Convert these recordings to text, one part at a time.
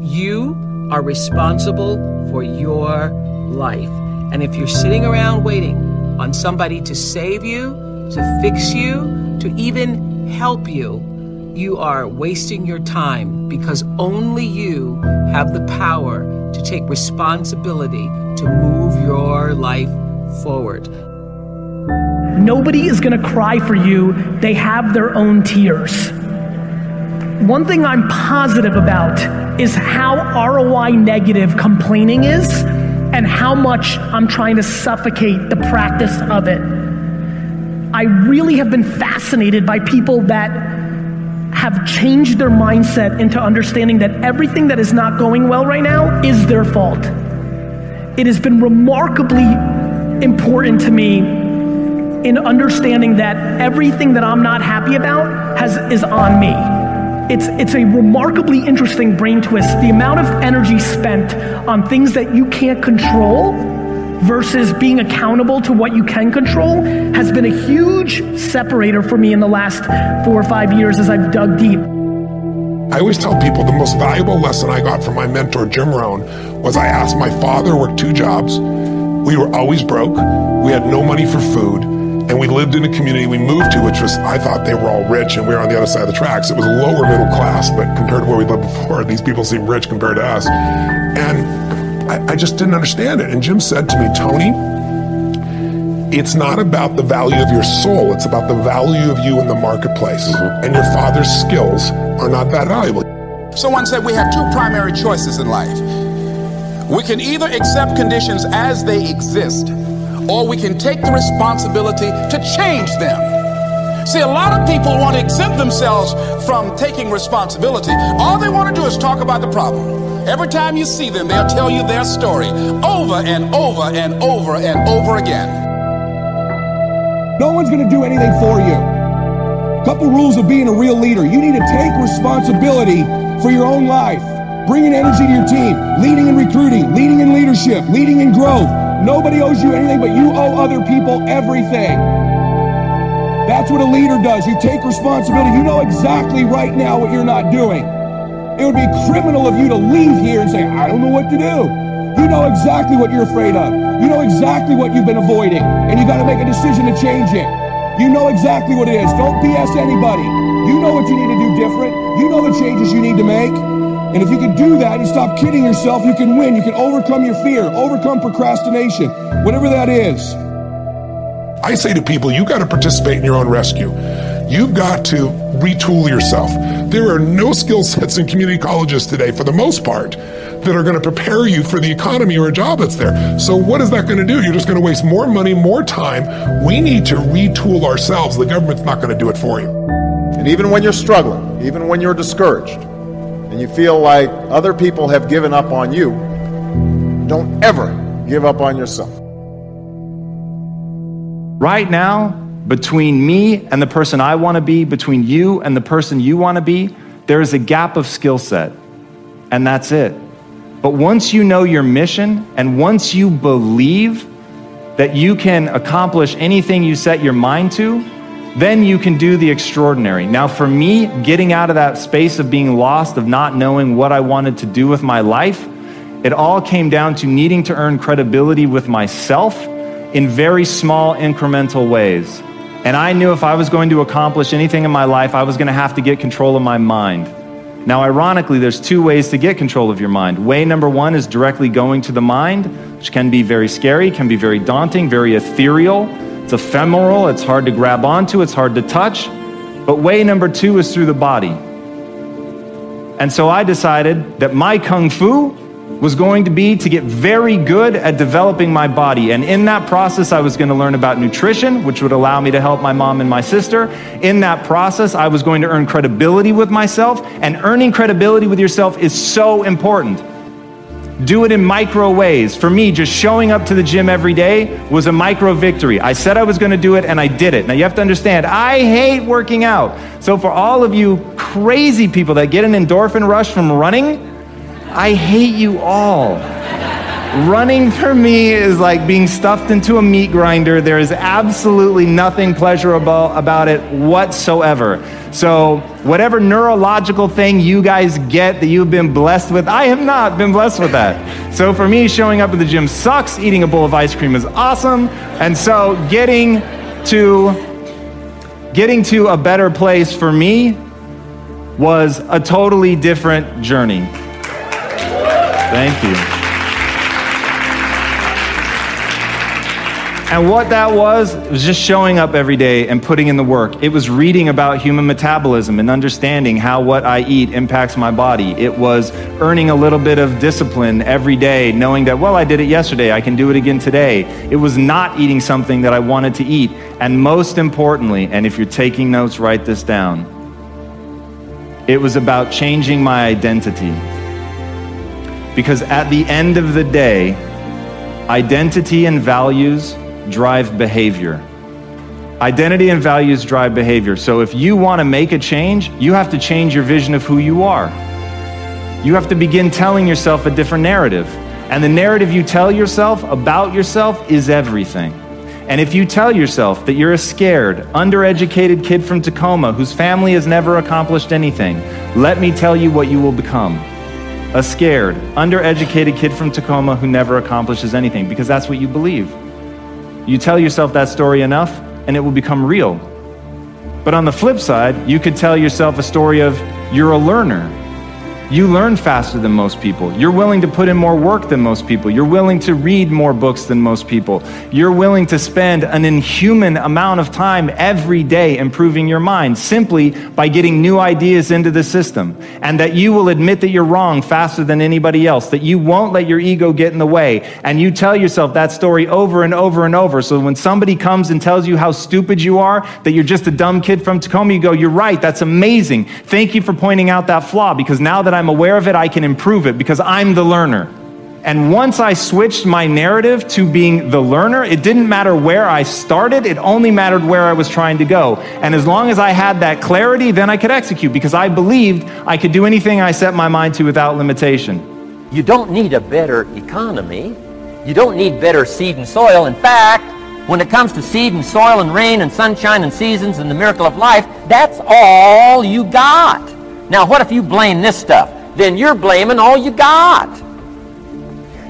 You are responsible for your life. And if you're sitting around waiting on somebody to save you, to fix you, to even help you, you are wasting your time because only you have the power to take responsibility to move your life forward. Nobody is going to cry for you. They have their own tears. One thing I'm positive about is how ROI negative complaining is and how much I'm trying to suffocate the practice of it. I really have been fascinated by people that have changed their mindset into understanding that everything that is not going well right now is their fault. It has been remarkably important to me in understanding that everything that I'm not happy about has, is on me. It's, it's a remarkably interesting brain twist. The amount of energy spent on things that you can't control versus being accountable to what you can control has been a huge separator for me in the last four or five years as I've dug deep. I always tell people the most valuable lesson I got from my mentor, Jim Rohn, was I asked my father worked two jobs. We were always broke. We had no money for food and we lived in a community we moved to, which was, I thought they were all rich and we were on the other side of the tracks. It was lower middle class, but compared to where we lived before, these people seem rich compared to us. And I, I just didn't understand it. And Jim said to me, Tony, it's not about the value of your soul, it's about the value of you in the marketplace. Mm-hmm. And your father's skills are not that valuable. Someone said we have two primary choices in life. We can either accept conditions as they exist or we can take the responsibility to change them. See, a lot of people want to exempt themselves from taking responsibility. All they want to do is talk about the problem. Every time you see them, they'll tell you their story over and over and over and over again. No one's going to do anything for you. A couple rules of being a real leader. You need to take responsibility for your own life, bringing energy to your team, leading in recruiting, leading in leadership, leading in growth Nobody owes you anything, but you owe other people everything. That's what a leader does. You take responsibility. You know exactly right now what you're not doing. It would be criminal of you to leave here and say, I don't know what to do. You know exactly what you're afraid of. You know exactly what you've been avoiding, and you got to make a decision to change it. You know exactly what it is. Don't BS anybody. You know what you need to do different. You know the changes you need to make. And if you can do that and stop kidding yourself, you can win. You can overcome your fear, overcome procrastination, whatever that is. I say to people, you got to participate in your own rescue. You've got to retool yourself. There are no skill sets in community colleges today, for the most part, that are going to prepare you for the economy or a job that's there. So, what is that going to do? You're just going to waste more money, more time. We need to retool ourselves. The government's not going to do it for you. And even when you're struggling, even when you're discouraged, and you feel like other people have given up on you, don't ever give up on yourself. Right now, between me and the person I want to be, between you and the person you want to be, there is a gap of skill set. And that's it. But once you know your mission and once you believe that you can accomplish anything you set your mind to, then you can do the extraordinary. Now, for me, getting out of that space of being lost, of not knowing what I wanted to do with my life, it all came down to needing to earn credibility with myself in very small, incremental ways. And I knew if I was going to accomplish anything in my life, I was going to have to get control of my mind. Now, ironically, there's two ways to get control of your mind. Way number one is directly going to the mind, which can be very scary, can be very daunting, very ethereal. It's ephemeral, it's hard to grab onto, it's hard to touch. But way number two is through the body. And so I decided that my kung fu was going to be to get very good at developing my body. And in that process, I was going to learn about nutrition, which would allow me to help my mom and my sister. In that process, I was going to earn credibility with myself. And earning credibility with yourself is so important. Do it in micro ways. For me, just showing up to the gym every day was a micro victory. I said I was going to do it and I did it. Now you have to understand, I hate working out. So for all of you crazy people that get an endorphin rush from running, I hate you all. Running for me is like being stuffed into a meat grinder. There is absolutely nothing pleasurable about it whatsoever. So, whatever neurological thing you guys get that you've been blessed with, I have not been blessed with that. So, for me, showing up at the gym sucks. Eating a bowl of ice cream is awesome. And so, getting to getting to a better place for me was a totally different journey. Thank you. And what that was, was just showing up every day and putting in the work. It was reading about human metabolism and understanding how what I eat impacts my body. It was earning a little bit of discipline every day, knowing that, well, I did it yesterday, I can do it again today. It was not eating something that I wanted to eat. And most importantly, and if you're taking notes, write this down, it was about changing my identity. Because at the end of the day, identity and values drive behavior. Identity and values drive behavior. So if you want to make a change, you have to change your vision of who you are. You have to begin telling yourself a different narrative. And the narrative you tell yourself about yourself is everything. And if you tell yourself that you're a scared, undereducated kid from Tacoma whose family has never accomplished anything, let me tell you what you will become a scared, undereducated kid from Tacoma who never accomplishes anything because that's what you believe. You tell yourself that story enough and it will become real. But on the flip side, you could tell yourself a story of you're a learner you learn faster than most people. You're willing to put in more work than most people. You're willing to read more books than most people. You're willing to spend an inhuman amount of time every day improving your mind simply by getting new ideas into the system. And that you will admit that you're wrong faster than anybody else, that you won't let your ego get in the way. And you tell yourself that story over and over and over. So when somebody comes and tells you how stupid you are, that you're just a dumb kid from Tacoma, you go, You're right, that's amazing. Thank you for pointing out that flaw because now that I'm aware of it, I can improve it because I'm the learner. And once I switched my narrative to being the learner, it didn't matter where I started, it only mattered where I was trying to go. And as long as I had that clarity, then I could execute because I believed I could do anything I set my mind to without limitation. You don't need a better economy. You don't need better seed and soil. In fact, when it comes to seed and soil and rain and sunshine and seasons and the miracle of life, that's all you got. Now, what if you blame this stuff? then you're blaming all you got.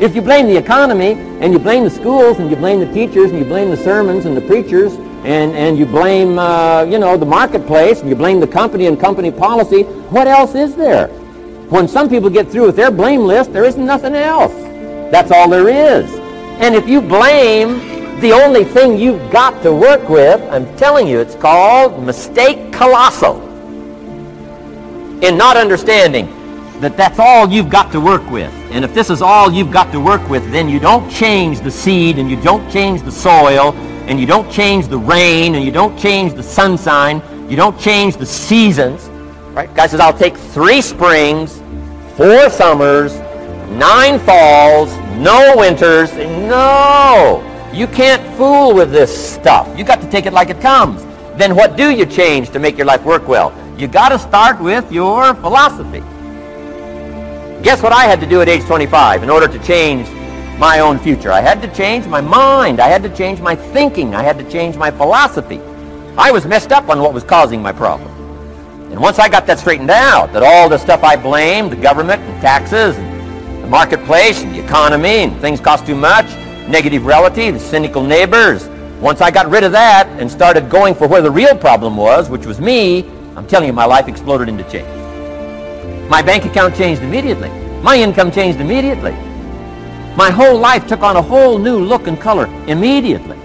If you blame the economy and you blame the schools and you blame the teachers and you blame the sermons and the preachers and, and you blame, uh, you know, the marketplace and you blame the company and company policy, what else is there? When some people get through with their blame list, there isn't nothing else. That's all there is. And if you blame the only thing you've got to work with, I'm telling you, it's called mistake colossal in not understanding that that's all you've got to work with. And if this is all you've got to work with, then you don't change the seed and you don't change the soil and you don't change the rain and you don't change the sunshine. You don't change the seasons. Right? Guy says, I'll take three springs, four summers, nine falls, no winters. No! You can't fool with this stuff. You got to take it like it comes. Then what do you change to make your life work well? You got to start with your philosophy. Guess what I had to do at age 25 in order to change my own future? I had to change my mind. I had to change my thinking. I had to change my philosophy. I was messed up on what was causing my problem. And once I got that straightened out, that all the stuff I blamed, the government and taxes and the marketplace and the economy and things cost too much, negative the cynical neighbors, once I got rid of that and started going for where the real problem was, which was me, I'm telling you, my life exploded into change. My bank account changed immediately. My income changed immediately. My whole life took on a whole new look and color immediately.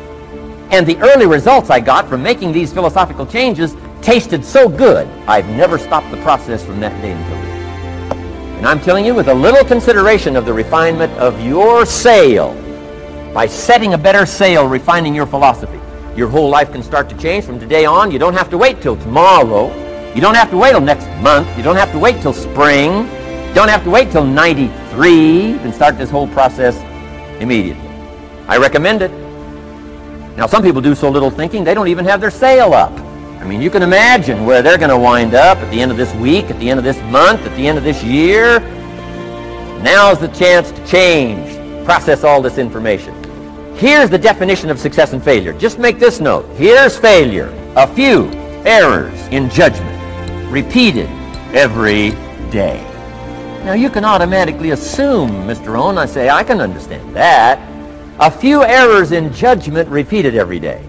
And the early results I got from making these philosophical changes tasted so good, I've never stopped the process from that day until today. And I'm telling you, with a little consideration of the refinement of your sail, by setting a better sail, refining your philosophy, your whole life can start to change from today on. You don't have to wait till tomorrow. You don't have to wait till next month. You don't have to wait till spring. You don't have to wait till 93. You can start this whole process immediately. I recommend it. Now, some people do so little thinking, they don't even have their sail up. I mean, you can imagine where they're going to wind up at the end of this week, at the end of this month, at the end of this year. Now's the chance to change, process all this information. Here's the definition of success and failure. Just make this note. Here's failure. A few errors in judgment, repeated every day. Now, you can automatically assume, Mr. Rohn, I say, I can understand that. A few errors in judgment repeated every day.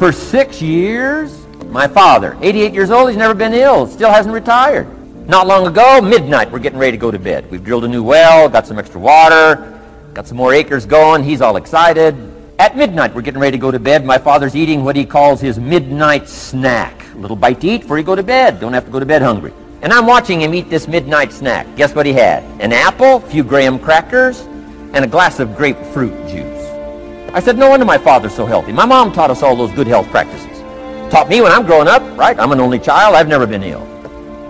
For six years, my father, 88 years old, he's never been ill, still hasn't retired. Not long ago, midnight, we're getting ready to go to bed. We've drilled a new well, got some extra water, got some more acres going. He's all excited. At midnight, we're getting ready to go to bed. My father's eating what he calls his midnight snack. A little bite to eat before you go to bed. Don't have to go to bed hungry. And I'm watching him eat this midnight snack. Guess what he had? An apple, a few graham crackers, and a glass of grapefruit juice. I said, no wonder my father's so healthy. My mom taught us all those good health practices. Taught me when I'm growing up, right? I'm an only child. I've never been ill.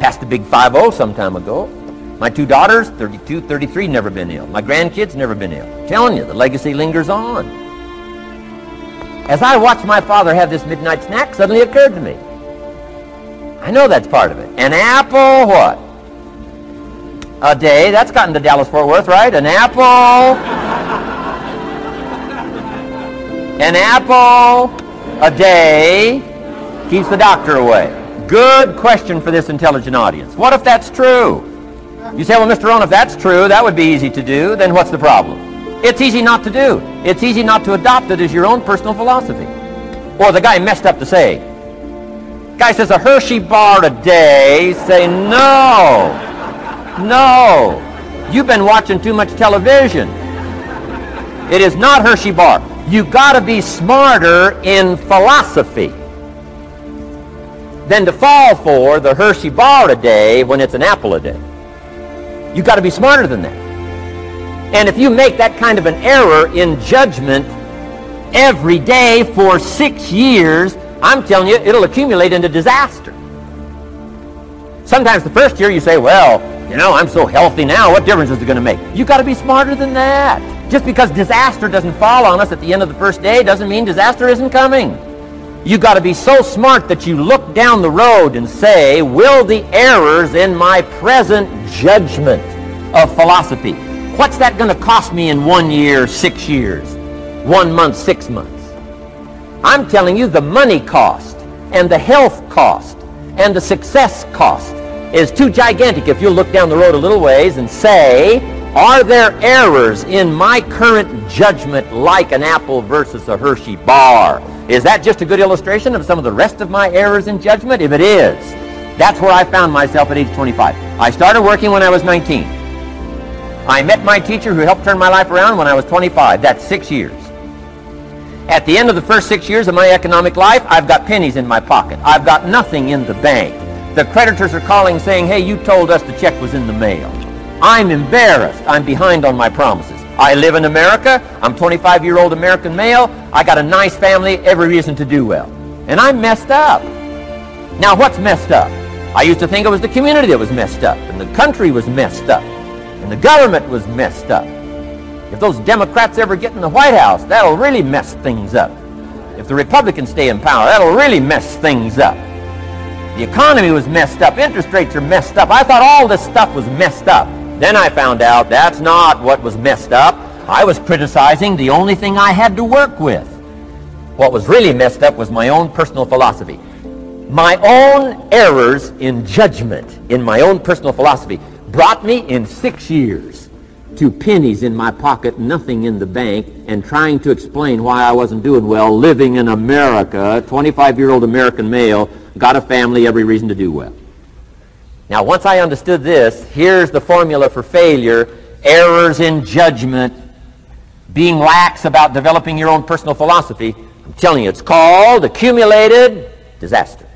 Passed the big 5-0 some time ago. My two daughters, 32, 33, never been ill. My grandkids, never been ill. I'm telling you, the legacy lingers on. As I watched my father have this midnight snack, suddenly it occurred to me. I know that's part of it. An apple, what? A day. That's gotten to Dallas-Fort Worth, right? An apple an apple a day keeps the doctor away. Good question for this intelligent audience. What if that's true? You say, well, Mr. Rohn, if that's true, that would be easy to do. Then what's the problem? It's easy not to do. It's easy not to adopt it as your own personal philosophy. Or the guy messed up to say. Guy says a Hershey bar a day. Say, no. No. You've been watching too much television. It is not Hershey bar you got to be smarter in philosophy than to fall for the Hershey bar a day when it's an apple a day. You got to be smarter than that. And if you make that kind of an error in judgment every day for six years, I'm telling you, it'll accumulate into disaster. Sometimes the first year you say, well, you know, I'm so healthy now, what difference is it going to make? You've got to be smarter than that. Just because disaster doesn't fall on us at the end of the first day doesn't mean disaster isn't coming. You've got to be so smart that you look down the road and say, will the errors in my present judgment of philosophy, what's that going to cost me in one year, six years, one month, six months? I'm telling you the money cost and the health cost and the success cost is too gigantic if you look down the road a little ways and say, are there errors in my current judgment like an apple versus a Hershey bar? Is that just a good illustration of some of the rest of my errors in judgment? If it is, that's where I found myself at age 25. I started working when I was 19. I met my teacher who helped turn my life around when I was 25. That's six years. At the end of the first six years of my economic life, I've got pennies in my pocket. I've got nothing in the bank. The creditors are calling saying, hey, you told us the check was in the mail. I'm embarrassed. I'm behind on my promises. I live in America. I'm 25-year-old American male. I got a nice family, every reason to do well. And I'm messed up. Now, what's messed up? I used to think it was the community that was messed up, and the country was messed up, and the government was messed up. If those Democrats ever get in the White House, that'll really mess things up. If the Republicans stay in power, that'll really mess things up. The economy was messed up. Interest rates are messed up. I thought all this stuff was messed up. Then I found out that's not what was messed up. I was criticizing the only thing I had to work with. What was really messed up was my own personal philosophy. My own errors in judgment in my own personal philosophy brought me in six years to pennies in my pocket, nothing in the bank, and trying to explain why I wasn't doing well living in America, 25-year-old American male, got a family, every reason to do well. Now, once I understood this, here's the formula for failure errors in judgment, being lax about developing your own personal philosophy. I'm telling you, it's called accumulated disaster.